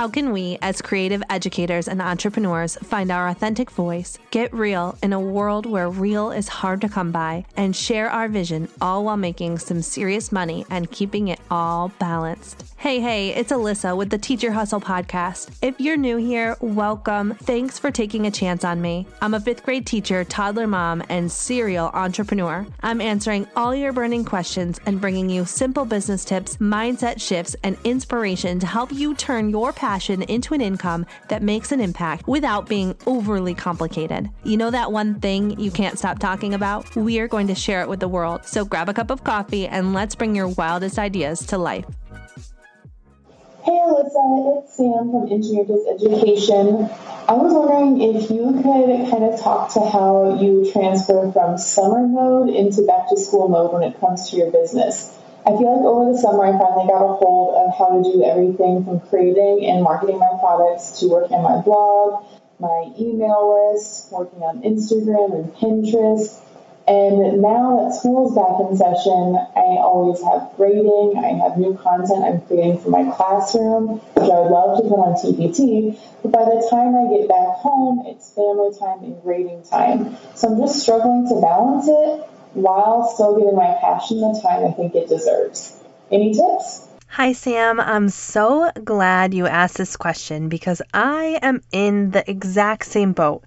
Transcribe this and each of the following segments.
How can we, as creative educators and entrepreneurs, find our authentic voice, get real in a world where real is hard to come by, and share our vision all while making some serious money and keeping it all balanced? Hey, hey, it's Alissa with the Teacher Hustle podcast. If you're new here, welcome. Thanks for taking a chance on me. I'm a fifth grade teacher, toddler mom, and serial entrepreneur. I'm answering all your burning questions and bringing you simple business tips, mindset shifts, and inspiration to help you turn your passion into an income that makes an impact without being overly complicated. You know that one thing you can't stop talking about? We are going to share it with the world. So grab a cup of coffee and let's bring your wildest ideas to life. Hey Alissa, it's Sam from Engineer Engineered Education. I was wondering if you could kind of talk to how you transfer from summer mode into back to school mode when it comes to your business. I feel like over the summer I finally got a hold of how to do everything from creating and marketing my products to working on my blog, my email list, working on Instagram and Pinterest, and now that school is back in session, I always have grading. I have new content I'm creating for my classroom, which I would love to put on TPT. But by the time I get back home, it's family time and grading time. So I'm just struggling to balance it while still giving my passion the time I think it deserves. Any tips? Hi, Sam. I'm so glad you asked this question because I am in the exact same boat.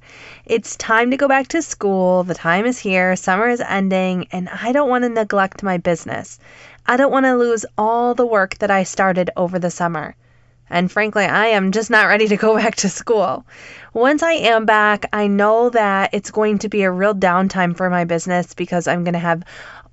It's time to go back to school. The time is here. Summer is ending, and I don't want to neglect my business. I don't want to lose all the work that I started over the summer. And frankly, I am just not ready to go back to school. Once I am back, I know that it's going to be a real downtime for my business because I'm going to have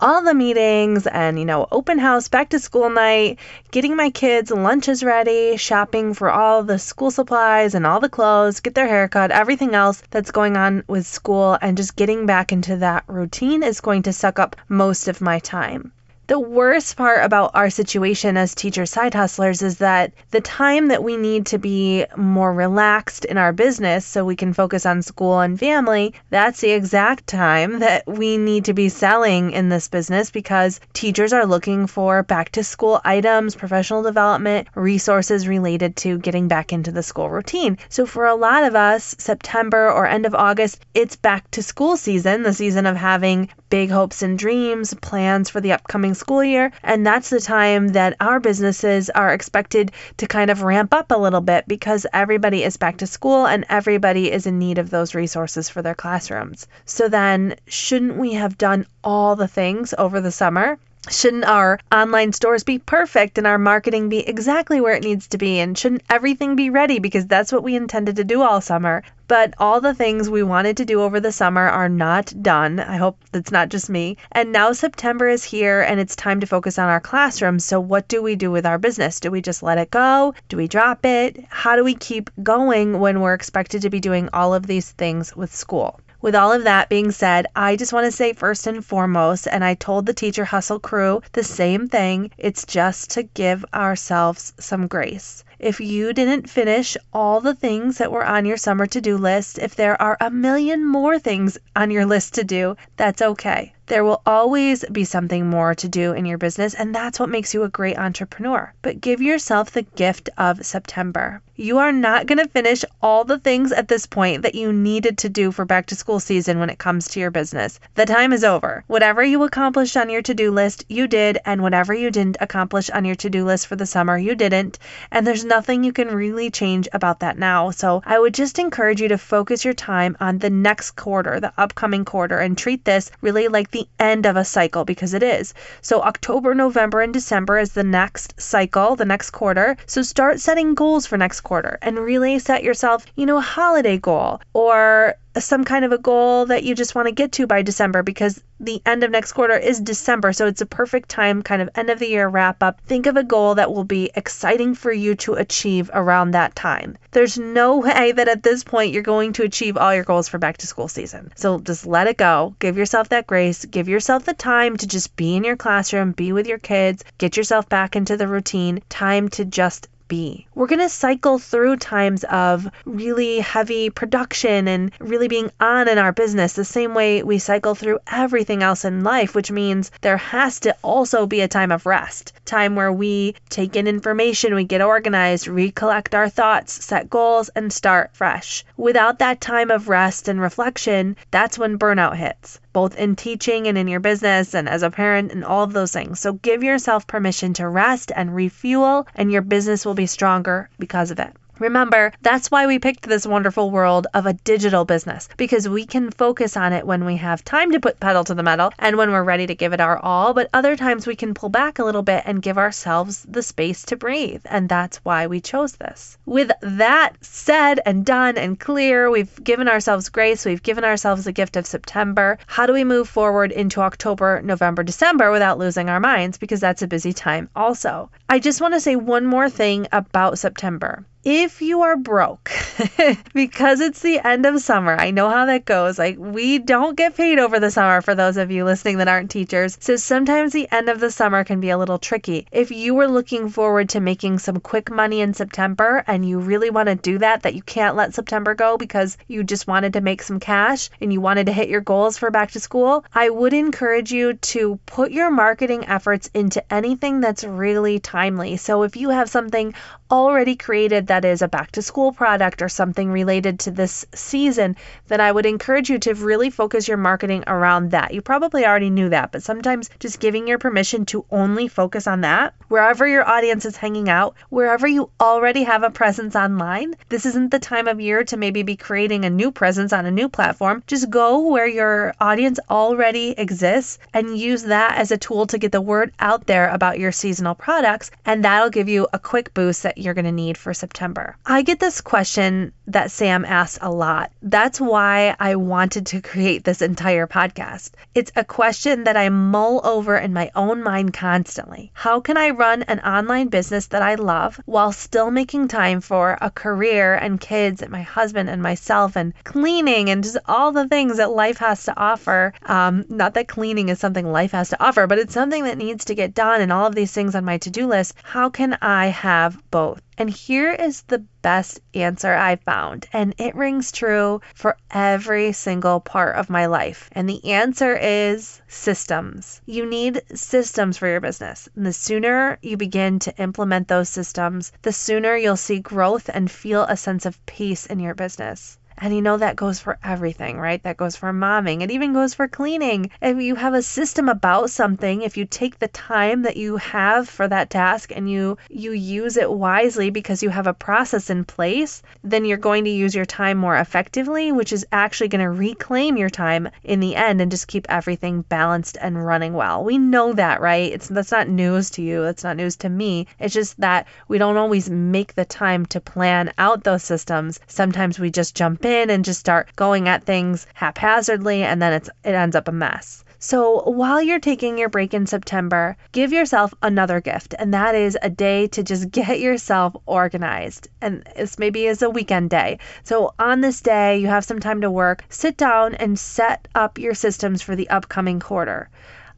all the meetings and, you know, open house, back to school night, getting my kids' lunches ready, shopping for all the school supplies and all the clothes, get their haircut, everything else that's going on with school, and just getting back into that routine is going to suck up most of my time. The worst part about our situation as teacher side hustlers is that the time that we need to be more relaxed in our business so we can focus on school and family, that's the exact time that we need to be selling in this business because teachers are looking for back to school items, professional development, resources related to getting back into the school routine. So for a lot of us, September or end of August, it's back to school season, the season of having big hopes and dreams, plans for the upcoming school year. And that's the time that our businesses are expected to kind of ramp up a little bit because everybody is back to school and everybody is in need of those resources for their classrooms. So then, shouldn't we have done all the things over the summer? Shouldn't our online stores be perfect and our marketing be exactly where it needs to be? And shouldn't everything be ready? Because that's what we intended to do all summer. But all the things we wanted to do over the summer are not done. I hope that's not just me. And now September is here and it's time to focus on our classroom. So, what do we do with our business? Do we just let it go? Do we drop it? How do we keep going when we're expected to be doing all of these things with school? With all of that being said, I just want to say first and foremost, and I told the Teacher Hustle crew the same thing it's just to give ourselves some grace. If you didn't finish all the things that were on your summer to do list, if there are a million more things on your list to do, that's okay. There will always be something more to do in your business, and that's what makes you a great entrepreneur. But give yourself the gift of September. You are not going to finish all the things at this point that you needed to do for back to school season when it comes to your business. The time is over. Whatever you accomplished on your to do list, you did, and whatever you didn't accomplish on your to do list for the summer, you didn't. And there's nothing you can really change about that now. So I would just encourage you to focus your time on the next quarter, the upcoming quarter, and treat this really like the the end of a cycle because it is. So October, November, and December is the next cycle, the next quarter. So start setting goals for next quarter and really set yourself, you know, a holiday goal or some kind of a goal that you just want to get to by December because the end of next quarter is December. So it's a perfect time, kind of end of the year wrap up. Think of a goal that will be exciting for you to achieve around that time. There's no way that at this point you're going to achieve all your goals for back to school season. So just let it go. Give yourself that grace. Give yourself the time to just be in your classroom, be with your kids, get yourself back into the routine. Time to just be. We're going to cycle through times of really heavy production and really being on in our business the same way we cycle through everything else in life, which means there has to also be a time of rest, time where we take in information, we get organized, recollect our thoughts, set goals, and start fresh. Without that time of rest and reflection, that's when burnout hits both in teaching and in your business and as a parent and all of those things. So give yourself permission to rest and refuel, and your business will be stronger because of it. Remember, that's why we picked this wonderful world of a digital business because we can focus on it when we have time to put pedal to the metal and when we're ready to give it our all. But other times we can pull back a little bit and give ourselves the space to breathe. And that's why we chose this. With that said and done and clear, we've given ourselves grace. We've given ourselves the gift of September. How do we move forward into October, November, December without losing our minds? Because that's a busy time also. I just want to say one more thing about September if you are broke because it's the end of summer, I know how that goes. Like, we don't get paid over the summer for those of you listening that aren't teachers. So sometimes the end of the summer can be a little tricky. If you were looking forward to making some quick money in September and you really want to do that, that you can't let September go because you just wanted to make some cash and you wanted to hit your goals for back to school, I would encourage you to put your marketing efforts into anything that's really timely. So if you have something already created that is a back to school product or something related to this season, then I would encourage you to really focus your marketing around that. You probably already knew that, but sometimes just giving your permission to only focus on that, wherever your audience is hanging out, wherever you already have a presence online, this isn't the time of year to maybe be creating a new presence on a new platform. Just go where your audience already exists and use that as a tool to get the word out there about your seasonal products, and that'll give you a quick boost that you're going to need for September. September? I get this question that Sam asks a lot. That's why I wanted to create this entire podcast. It's a question that I mull over in my own mind constantly. How can I run an online business that I love while still making time for a career and kids and my husband and myself and cleaning and just all the things that life has to offer? Um, not that cleaning is something life has to offer, but it's something that needs to get done and all of these things on my to do list. How can I have both? And here is the best answer I found, and it rings true for every single part of my life. And the answer is systems. You need systems for your business. And the sooner you begin to implement those systems, the sooner you'll see growth and feel a sense of peace in your business. And you know that goes for everything, right? That goes for momming. It even goes for cleaning. If you have a system about something, if you take the time that you have for that task and you you use it wisely because you have a process in place, then you're going to use your time more effectively, which is actually going to reclaim your time in the end and just keep everything balanced and running well. We know that, right? It's that's not news to you. That's not news to me. It's just that we don't always make the time to plan out those systems. Sometimes we just jump in in and just start going at things haphazardly and then it's it ends up a mess. So while you're taking your break in September, give yourself another gift, and that is a day to just get yourself organized. And this maybe is a weekend day. So on this day, you have some time to work, sit down and set up your systems for the upcoming quarter.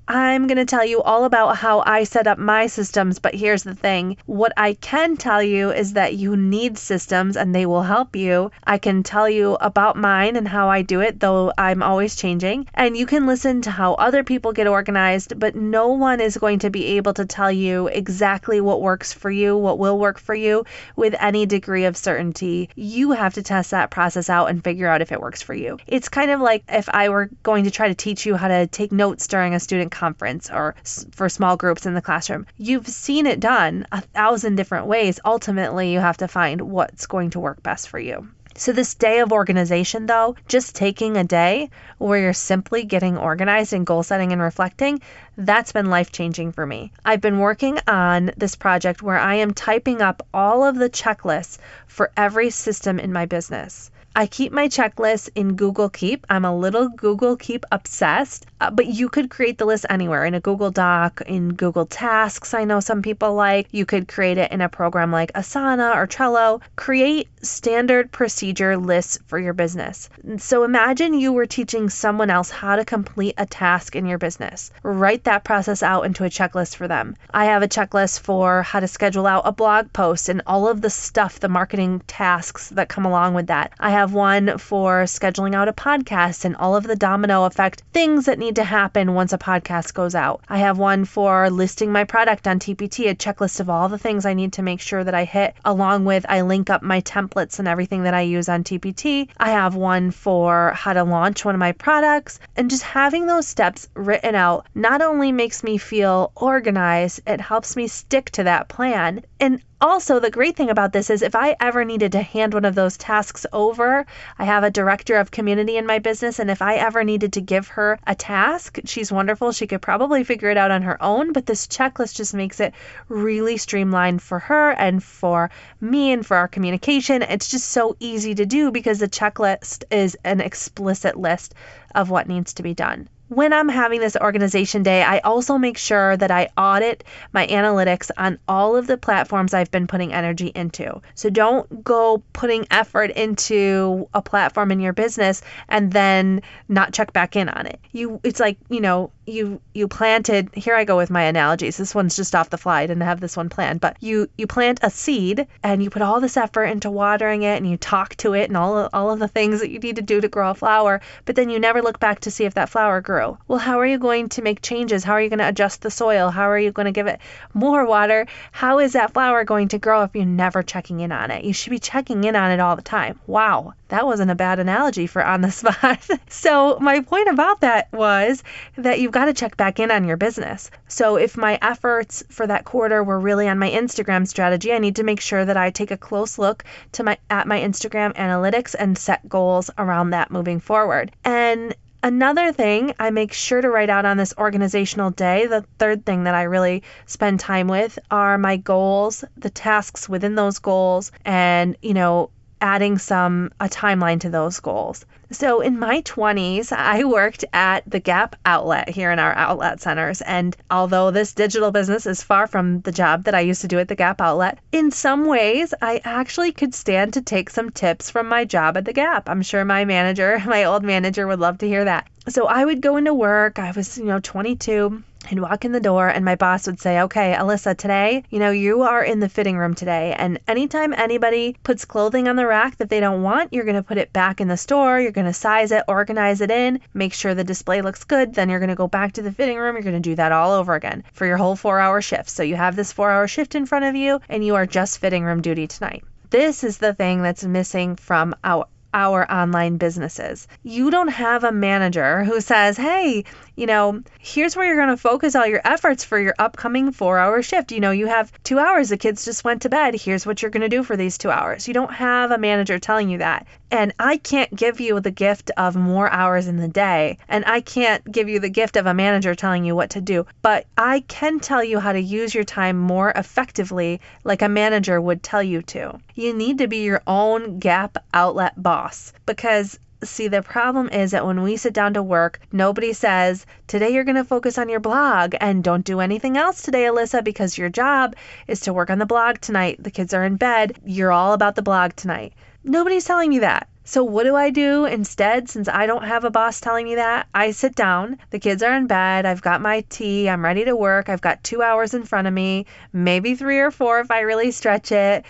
I'm going to tell you all about how I set up my systems, but here's the thing. What I can tell you is that you need systems and they will help you. I can tell you about mine and how I do it, though I'm always changing. And you can listen to how other people get organized, but no one is going to be able to tell you exactly what works for you, what will work for you with any degree of certainty. You have to test that process out and figure out if it works for you. It's kind of like if I were going to try to teach you how to take notes during a student conference or for small groups in the classroom. You've seen it done a thousand different ways. Ultimately, you have to find what's going to work best for you. So, this day of organization, though, just taking a day where you're simply getting organized and goal setting and reflecting, that's been life changing for me. I've been working on this project where I am typing up all of the checklists for every system in my business. I keep my checklist in Google Keep. I'm a little Google Keep obsessed, uh, but you could create the list anywhere in a Google Doc, in Google Tasks. I know some people like. You could create it in a program like Asana or Trello. Create standard procedure lists for your business. So imagine you were teaching someone else how to complete a task in your business. Write that process out into a checklist for them. I have a checklist for how to schedule out a blog post and all of the stuff, the marketing tasks that come along with that. I have one for scheduling out a podcast and all of the domino effect things that need to happen once a podcast goes out. I have one for listing my product on TPT, a checklist of all the things I need to make sure that I hit, along with I link up my templates and everything that I use on TPT. I have one for how to launch one of my products, and just having those steps written out not only makes me feel organized, it helps me stick to that plan. And also, the great thing about this is if I ever needed to hand one of those tasks over, I have a director of community in my business, and if I ever needed to give her a task, she's wonderful. She could probably figure it out on her own, but this checklist just makes it really streamlined for her and for me and for our communication. It's just so easy to do because the checklist is an explicit list of what needs to be done when I'm having this organization day, I also make sure that I audit my analytics on all of the platforms I've been putting energy into. So don't go putting effort into a platform in your business and then not check back in on it. You it's like, you know, you you planted here I go with my analogies. This one's just off the fly. I didn't have this one planned, but you you plant a seed and you put all this effort into watering it and you talk to it and all all of the things that you need to do to grow a flower, but then you never look back to see if that flower grew. Well, how are you going to make changes? How are you going to adjust the soil? How are you going to give it more water? How is that flower going to grow if you're never checking in on it? You should be checking in on it all the time. Wow, that wasn't a bad analogy for on the spot. so, my point about that was that you've got to check back in on your business. So, if my efforts for that quarter were really on my Instagram strategy, I need to make sure that I take a close look to my at my Instagram analytics and set goals around that moving forward. And Another thing I make sure to write out on this organizational day, the third thing that I really spend time with are my goals, the tasks within those goals, and, you know, adding some a timeline to those goals. So in my 20s, I worked at the Gap outlet here in our outlet centers. And although this digital business is far from the job that I used to do at the Gap outlet, in some ways, I actually could stand to take some tips from my job at the Gap. I'm sure my manager, my old manager, would love to hear that. So I would go into work. I was, you know, 22 I'd walk in the door and my boss would say, Okay, Alissa, today, you know, you are in the fitting room today. And anytime anybody puts clothing on the rack that they don't want, you're going to put it back in the store. You're going to size it, organize it in, make sure the display looks good. Then you're going to go back to the fitting room. You're going to do that all over again for your whole four hour shift. So you have this four hour shift in front of you and you are just fitting room duty tonight. This is the thing that's missing from our our online businesses. You don't have a manager who says, hey, you know, here's where you're going to focus all your efforts for your upcoming four hour shift. You know, you have two hours, the kids just went to bed. Here's what you're going to do for these two hours. You don't have a manager telling you that. And I can't give you the gift of more hours in the day. And I can't give you the gift of a manager telling you what to do. But I can tell you how to use your time more effectively, like a manager would tell you to. You need to be your own gap outlet boss because See, the problem is that when we sit down to work, nobody says, Today you're going to focus on your blog and don't do anything else today, Alissa, because your job is to work on the blog tonight. The kids are in bed. You're all about the blog tonight. Nobody's telling me that. So, what do I do instead since I don't have a boss telling me that? I sit down, the kids are in bed, I've got my tea, I'm ready to work, I've got two hours in front of me, maybe three or four if I really stretch it.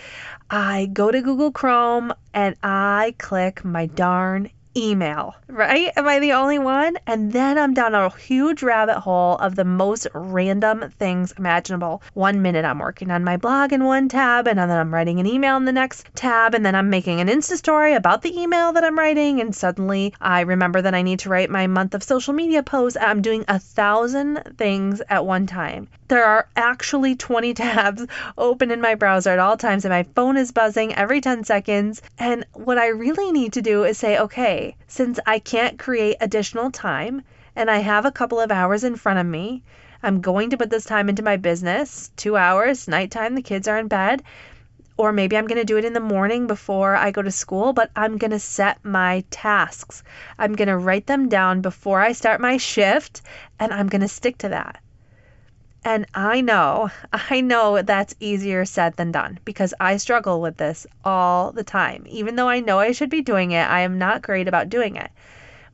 I go to Google Chrome and I click my darn email, right? Am I the only one? And then I'm down a huge rabbit hole of the most random things imaginable. One minute I'm working on my blog in one tab, and then I'm writing an email in the next tab, and then I'm making an Insta story about the email that I'm writing, and suddenly I remember that I need to write my month of social media posts. I'm doing a thousand things at one time. There are actually 20 tabs open in my browser at all times, and my phone is buzzing every 10 seconds. And what I really need to do is say, okay, since I can't create additional time and I have a couple of hours in front of me, I'm going to put this time into my business two hours, nighttime, the kids are in bed. or maybe I'm going to do it in the morning before I go to school, but I'm going to set my tasks. I'm going to write them down before I start my shift, and I'm going to stick to that. And I know, I know that's easier said than done because I struggle with this all the time. Even though I know I should be doing it, I am not great about doing it.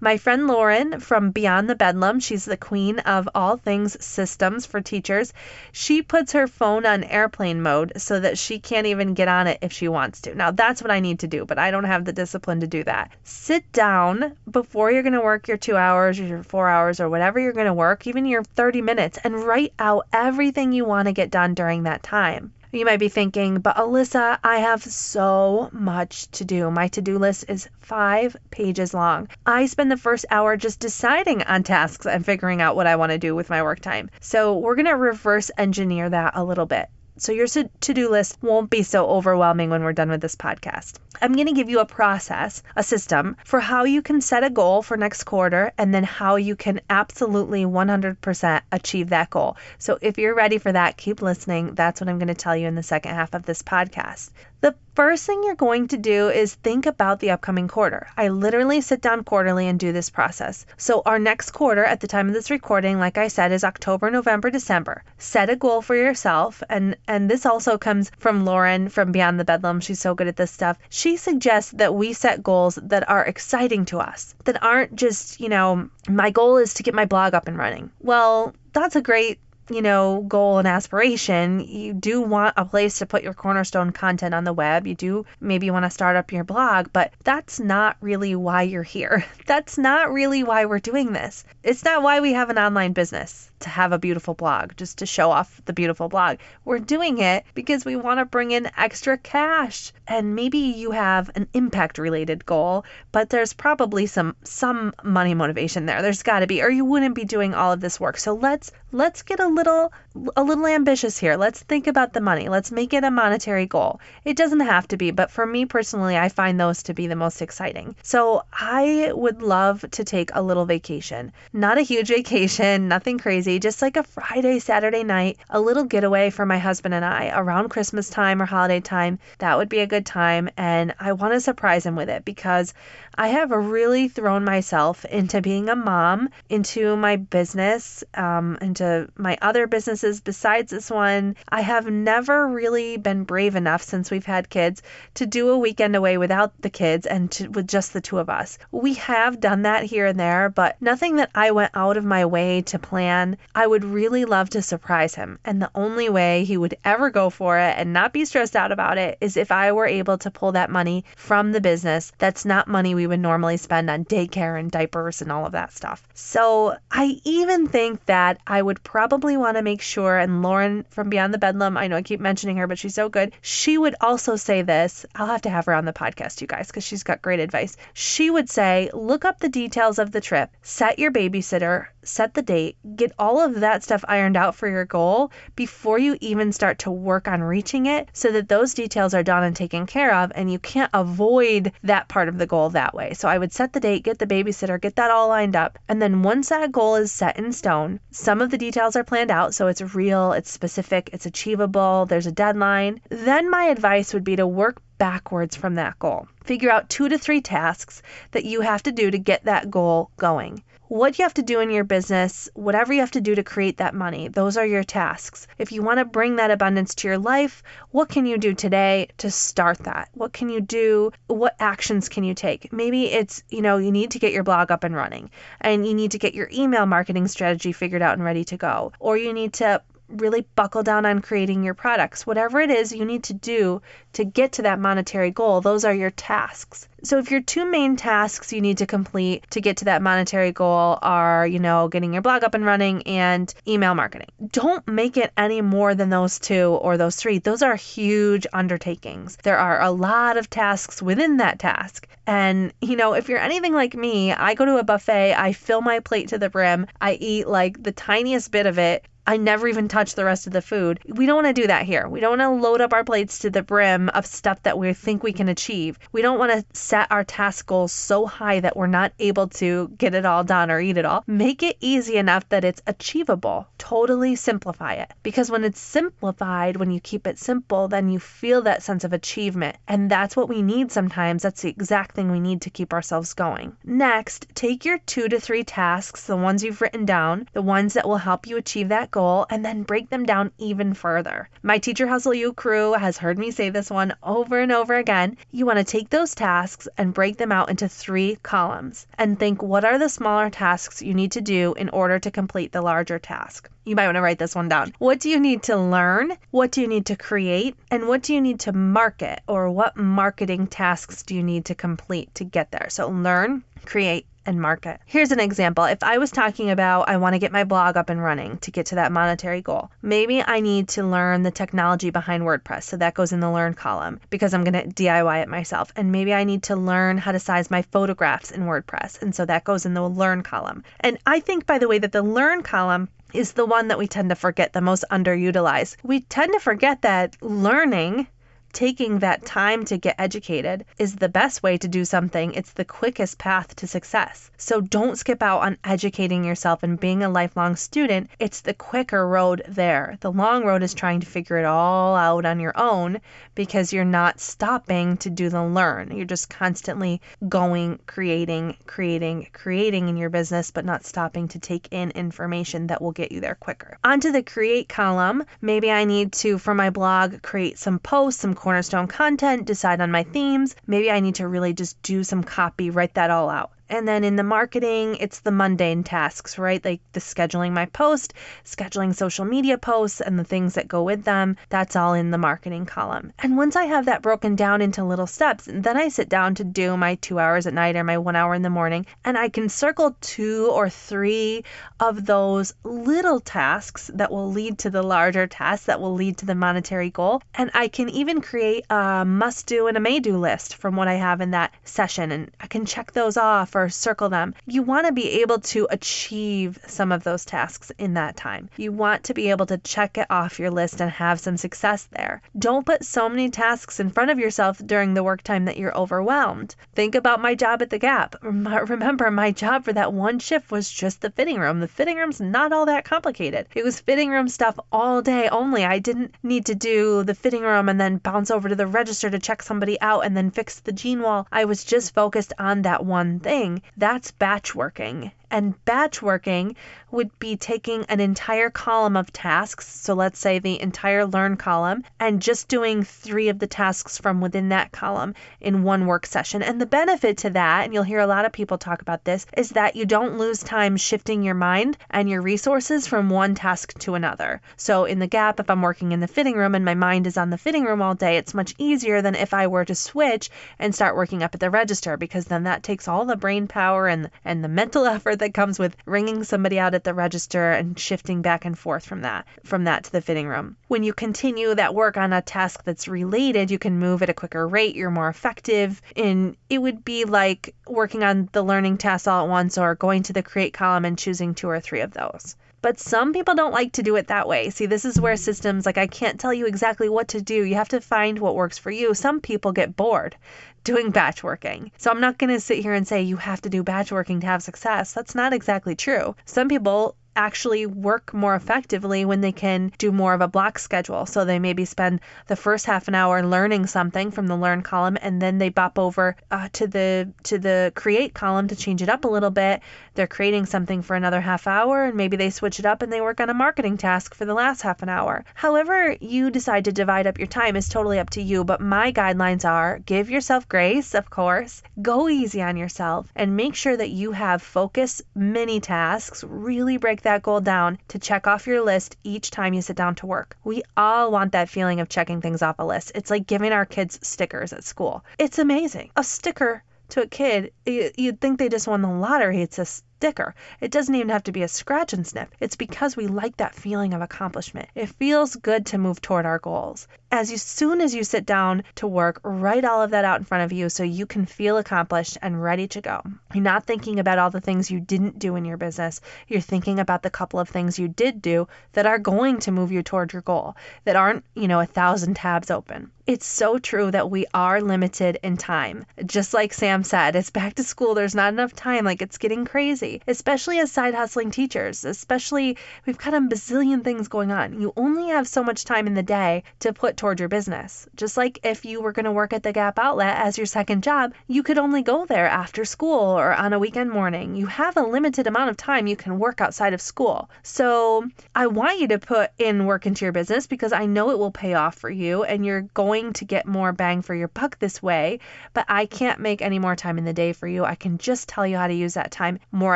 My friend Lauren from Beyond the Bedlam, she's the queen of all things systems for teachers. She puts her phone on airplane mode so that she can't even get on it if she wants to. Now, that's what I need to do, but I don't have the discipline to do that. Sit down before you're going to work your two hours or your four hours or whatever you're going to work, even your 30 minutes, and write out everything you want to get done during that time. You might be thinking, but Alissa, I have so much to do. My to do list is five pages long. I spend the first hour just deciding on tasks and figuring out what I want to do with my work time. So we're going to reverse engineer that a little bit so your to do list won't be so overwhelming when we're done with this podcast. I'm going to give you a process, a system for how you can set a goal for next quarter and then how you can absolutely 100% achieve that goal. So if you're ready for that, keep listening. That's what I'm going to tell you in the second half of this podcast. The first thing you're going to do is think about the upcoming quarter. I literally sit down quarterly and do this process. So, our next quarter at the time of this recording, like I said, is October, November, December. Set a goal for yourself. And, and this also comes from Lauren from Beyond the Bedlam. She's so good at this stuff. She suggests that we set goals that are exciting to us, that aren't just, you know, my goal is to get my blog up and running. Well, that's a great you know, goal and aspiration, you do want a place to put your cornerstone content on the web. You do maybe you want to start up your blog, but that's not really why you're here. That's not really why we're doing this. It's not why we have an online business to have a beautiful blog, just to show off the beautiful blog. We're doing it because we want to bring in extra cash. And maybe you have an impact related goal, but there's probably some some money motivation there. There's got to be or you wouldn't be doing all of this work. So let's let's get a little a little ambitious here. Let's think about the money. Let's make it a monetary goal. It doesn't have to be, but for me personally, I find those to be the most exciting. So I would love to take a little vacation. Not a huge vacation, nothing crazy just like a Friday, Saturday night, a little getaway for my husband and I around Christmas time or holiday time. That would be a good time. And I want to surprise him with it because I have really thrown myself into being a mom, into my business, um, into my other businesses besides this one. I have never really been brave enough since we've had kids to do a weekend away without the kids and to, with just the two of us. We have done that here and there, but nothing that I went out of my way to plan I would really love to surprise him. And the only way he would ever go for it and not be stressed out about it is if I were able to pull that money from the business. That's not money we would normally spend on daycare and diapers and all of that stuff. So I even think that I would probably want to make sure, and Lauren from Beyond the Bedlam, I know I keep mentioning her, but she's so good. She would also say this. I'll have to have her on the podcast, you guys, because she's got great advice. She would say, look up the details of the trip, set your babysitter, set the date, get all of that stuff ironed out for your goal before you even start to work on reaching it so that those details are done and taken care of and you can't avoid that part of the goal that way. So I would set the date, get the babysitter, get that all lined up. And then once that goal is set in stone, some of the details are planned out so it's real, it's specific, it's achievable, there's a deadline. Then my advice would be to work backwards from that goal. Figure out two to three tasks that you have to do to get that goal going what you have to do in your business, whatever you have to do to create that money, those are your tasks. If you want to bring that abundance to your life, what can you do today to start that? What can you do? What actions can you take? Maybe it's, you know, you need to get your blog up and running and you need to get your email marketing strategy figured out and ready to go. Or you need to really buckle down on creating your products. Whatever it is you need to do to get to that monetary goal, those are your tasks. So if your two main tasks you need to complete to get to that monetary goal are, you know, getting your blog up and running and email marketing. Don't make it any more than those two or those three. Those are huge undertakings. There are a lot of tasks within that task. And, you know, if you're anything like me, I go to a buffet, I fill my plate to the brim, I eat like the tiniest bit of it I never even touch the rest of the food. We don't want to do that here. We don't want to load up our plates to the brim of stuff that we think we can achieve. We don't want to set our task goals so high that we're not able to get it all done or eat it all. Make it easy enough that it's achievable. Totally simplify it. Because when it's simplified, when you keep it simple, then you feel that sense of achievement. And that's what we need sometimes. That's the exact thing we need to keep ourselves going. Next, take your two to three tasks, the ones you've written down, the ones that will help you achieve that goal, and then break them down even further. My Teacher Hustle You crew has heard me say this one over and over again. You want to take those tasks and break them out into three columns and think what are the smaller tasks you need to do in order to complete the larger task. You might want to write this one down. What do you need to learn? What do you need to create? And what do you need to market? Or what marketing tasks do you need to complete to get there? So learn, create, and market. Here's an example. If I was talking about I want to get my blog up and running to get to that monetary goal, maybe I need to learn the technology behind WordPress. So that goes in the learn column because I'm going to DIY it myself. And maybe I need to learn how to size my photographs in WordPress. And so that goes in the learn column. And I think, by the way, that the learn column is the one that we tend to forget, the most underutilized. We tend to forget that learning taking that time to get educated is the best way to do something. It's the quickest path to success. So don't skip out on educating yourself and being a lifelong student. It's the quicker road there. The long road is trying to figure it all out on your own because you're not stopping to do the learn. You're just constantly going, creating, creating, creating in your business, but not stopping to take in information that will get you there quicker. Onto the create column. Maybe I need to, for my blog, create some posts, some cornerstone content, decide on my themes. Maybe I need to really just do some copy, write that all out. And then in the marketing, it's the mundane tasks, right? Like the scheduling my post, scheduling social media posts, and the things that go with them. That's all in the marketing column. And once I have that broken down into little steps, then I sit down to do my two hours at night or my one hour in the morning, and I can circle two or three of those little tasks that will lead to the larger tasks that will lead to the monetary goal. And I can even create a must do and a may do list from what I have in that session, and I can check those off circle them. You want to be able to achieve some of those tasks in that time. You want to be able to check it off your list and have some success there. Don't put so many tasks in front of yourself during the work time that you're overwhelmed. Think about my job at the Gap. Remember, my job for that one shift was just the fitting room. The fitting room's not all that complicated. It was fitting room stuff all day only. I didn't need to do the fitting room and then bounce over to the register to check somebody out and then fix the jean wall. I was just focused on that one thing working, that's batch working. And batch working would be taking an entire column of tasks, so let's say the entire learn column, and just doing three of the tasks from within that column in one work session. And the benefit to that, and you'll hear a lot of people talk about this, is that you don't lose time shifting your mind and your resources from one task to another. So in the gap, if I'm working in the fitting room and my mind is on the fitting room all day, it's much easier than if I were to switch and start working up at the register because then that takes all the brain power and and the mental effort that comes with ringing somebody out at the register and shifting back and forth from that from that to the fitting room. When you continue that work on a task that's related, you can move at a quicker rate, you're more effective. And it would be like working on the learning tasks all at once or going to the create column and choosing two or three of those. But some people don't like to do it that way. See, this is where systems like I can't tell you exactly what to do. You have to find what works for you. Some people get bored doing batch working. So I'm not going to sit here and say you have to do batch working to have success. That's not exactly true. Some people actually work more effectively when they can do more of a block schedule. So they maybe spend the first half an hour learning something from the learn column and then they bop over uh, to the to the create column to change it up a little bit. They're creating something for another half hour and maybe they switch it up and they work on a marketing task for the last half an hour. However, you decide to divide up your time is totally up to you, but my guidelines are give yourself grace, of course. Go easy on yourself and make sure that you have focus mini tasks, really break that goal down to check off your list each time you sit down to work. We all want that feeling of checking things off a list. It's like giving our kids stickers at school. It's amazing. A sticker to a kid, you'd think they just won the lottery. It's a sticker. It doesn't even have to be a scratch and sniff. It's because we like that feeling of accomplishment. It feels good to move toward our goals. As you, soon as you sit down to work, write all of that out in front of you so you can feel accomplished and ready to go. You're not thinking about all the things you didn't do in your business. You're thinking about the couple of things you did do that are going to move you toward your goal, that aren't, you know, a thousand tabs open. It's so true that we are limited in time. Just like Sam said, it's back to school. There's not enough time. Like it's getting crazy, especially as side hustling teachers, especially we've got a bazillion things going on. You only have so much time in the day to put toward your business. Just like if you were going to work at the Gap outlet as your second job, you could only go there after school or on a weekend morning. You have a limited amount of time you can work outside of school. So I want you to put in work into your business because I know it will pay off for you and you're going to get more bang for your buck this way, but I can't make any more time in the day for you. I can just tell you how to use that time more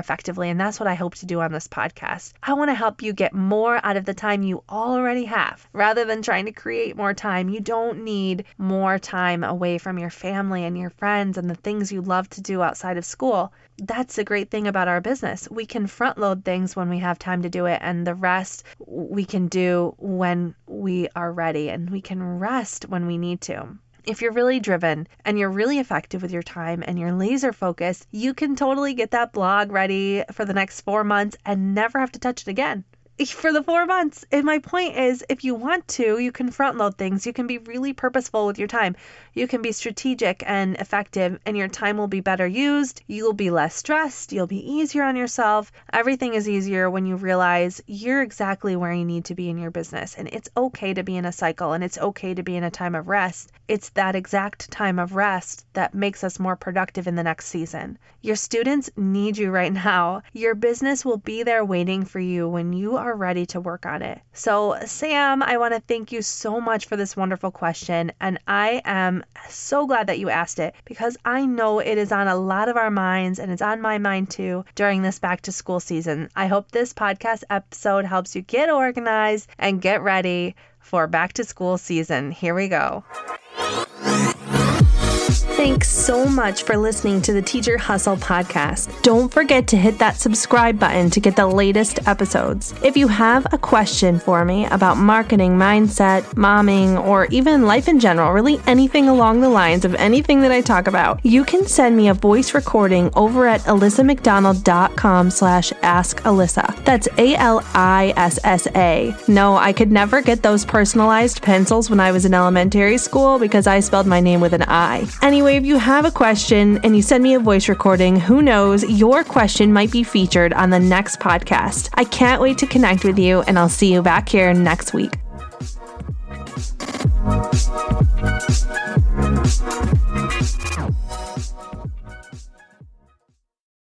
effectively. And that's what I hope to do on this podcast. I want to help you get more out of the time you already have rather than trying to create more time. You don't need more time away from your family and your friends and the things you love to do outside of school. That's the great thing about our business. We can front load things when we have time to do it, and the rest we can do when we are ready, and we can rest when we need to. If you're really driven and you're really effective with your time and you're laser focused, you can totally get that blog ready for the next four months and never have to touch it again for the four months. And my point is, if you want to, you can front load things. You can be really purposeful with your time. You can be strategic and effective, and your time will be better used. You'll be less stressed. You'll be easier on yourself. Everything is easier when you realize you're exactly where you need to be in your business. And it's okay to be in a cycle and it's okay to be in a time of rest. It's that exact time of rest that makes us more productive in the next season. Your students need you right now. Your business will be there waiting for you when you are ready to work on it. So, Sam, I want to thank you so much for this wonderful question. And I am so glad that you asked it because I know it is on a lot of our minds and it's on my mind too during this back to school season. I hope this podcast episode helps you get organized and get ready for back to school season. Here we go. Thanks so much for listening to the Teacher Hustle podcast. Don't forget to hit that subscribe button to get the latest episodes. If you have a question for me about marketing, mindset, momming, or even life in general, really anything along the lines of anything that I talk about, you can send me a voice recording over at alissamcdonald.com slash ask Alissa. That's A-L-I-S-S-A. No, I could never get those personalized pencils when I was in elementary school because I spelled my name with an I. Anyway, if you have a question and you send me a voice recording, who knows, your question might be featured on the next podcast. I can't wait to connect with you, and I'll see you back here next week.